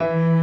you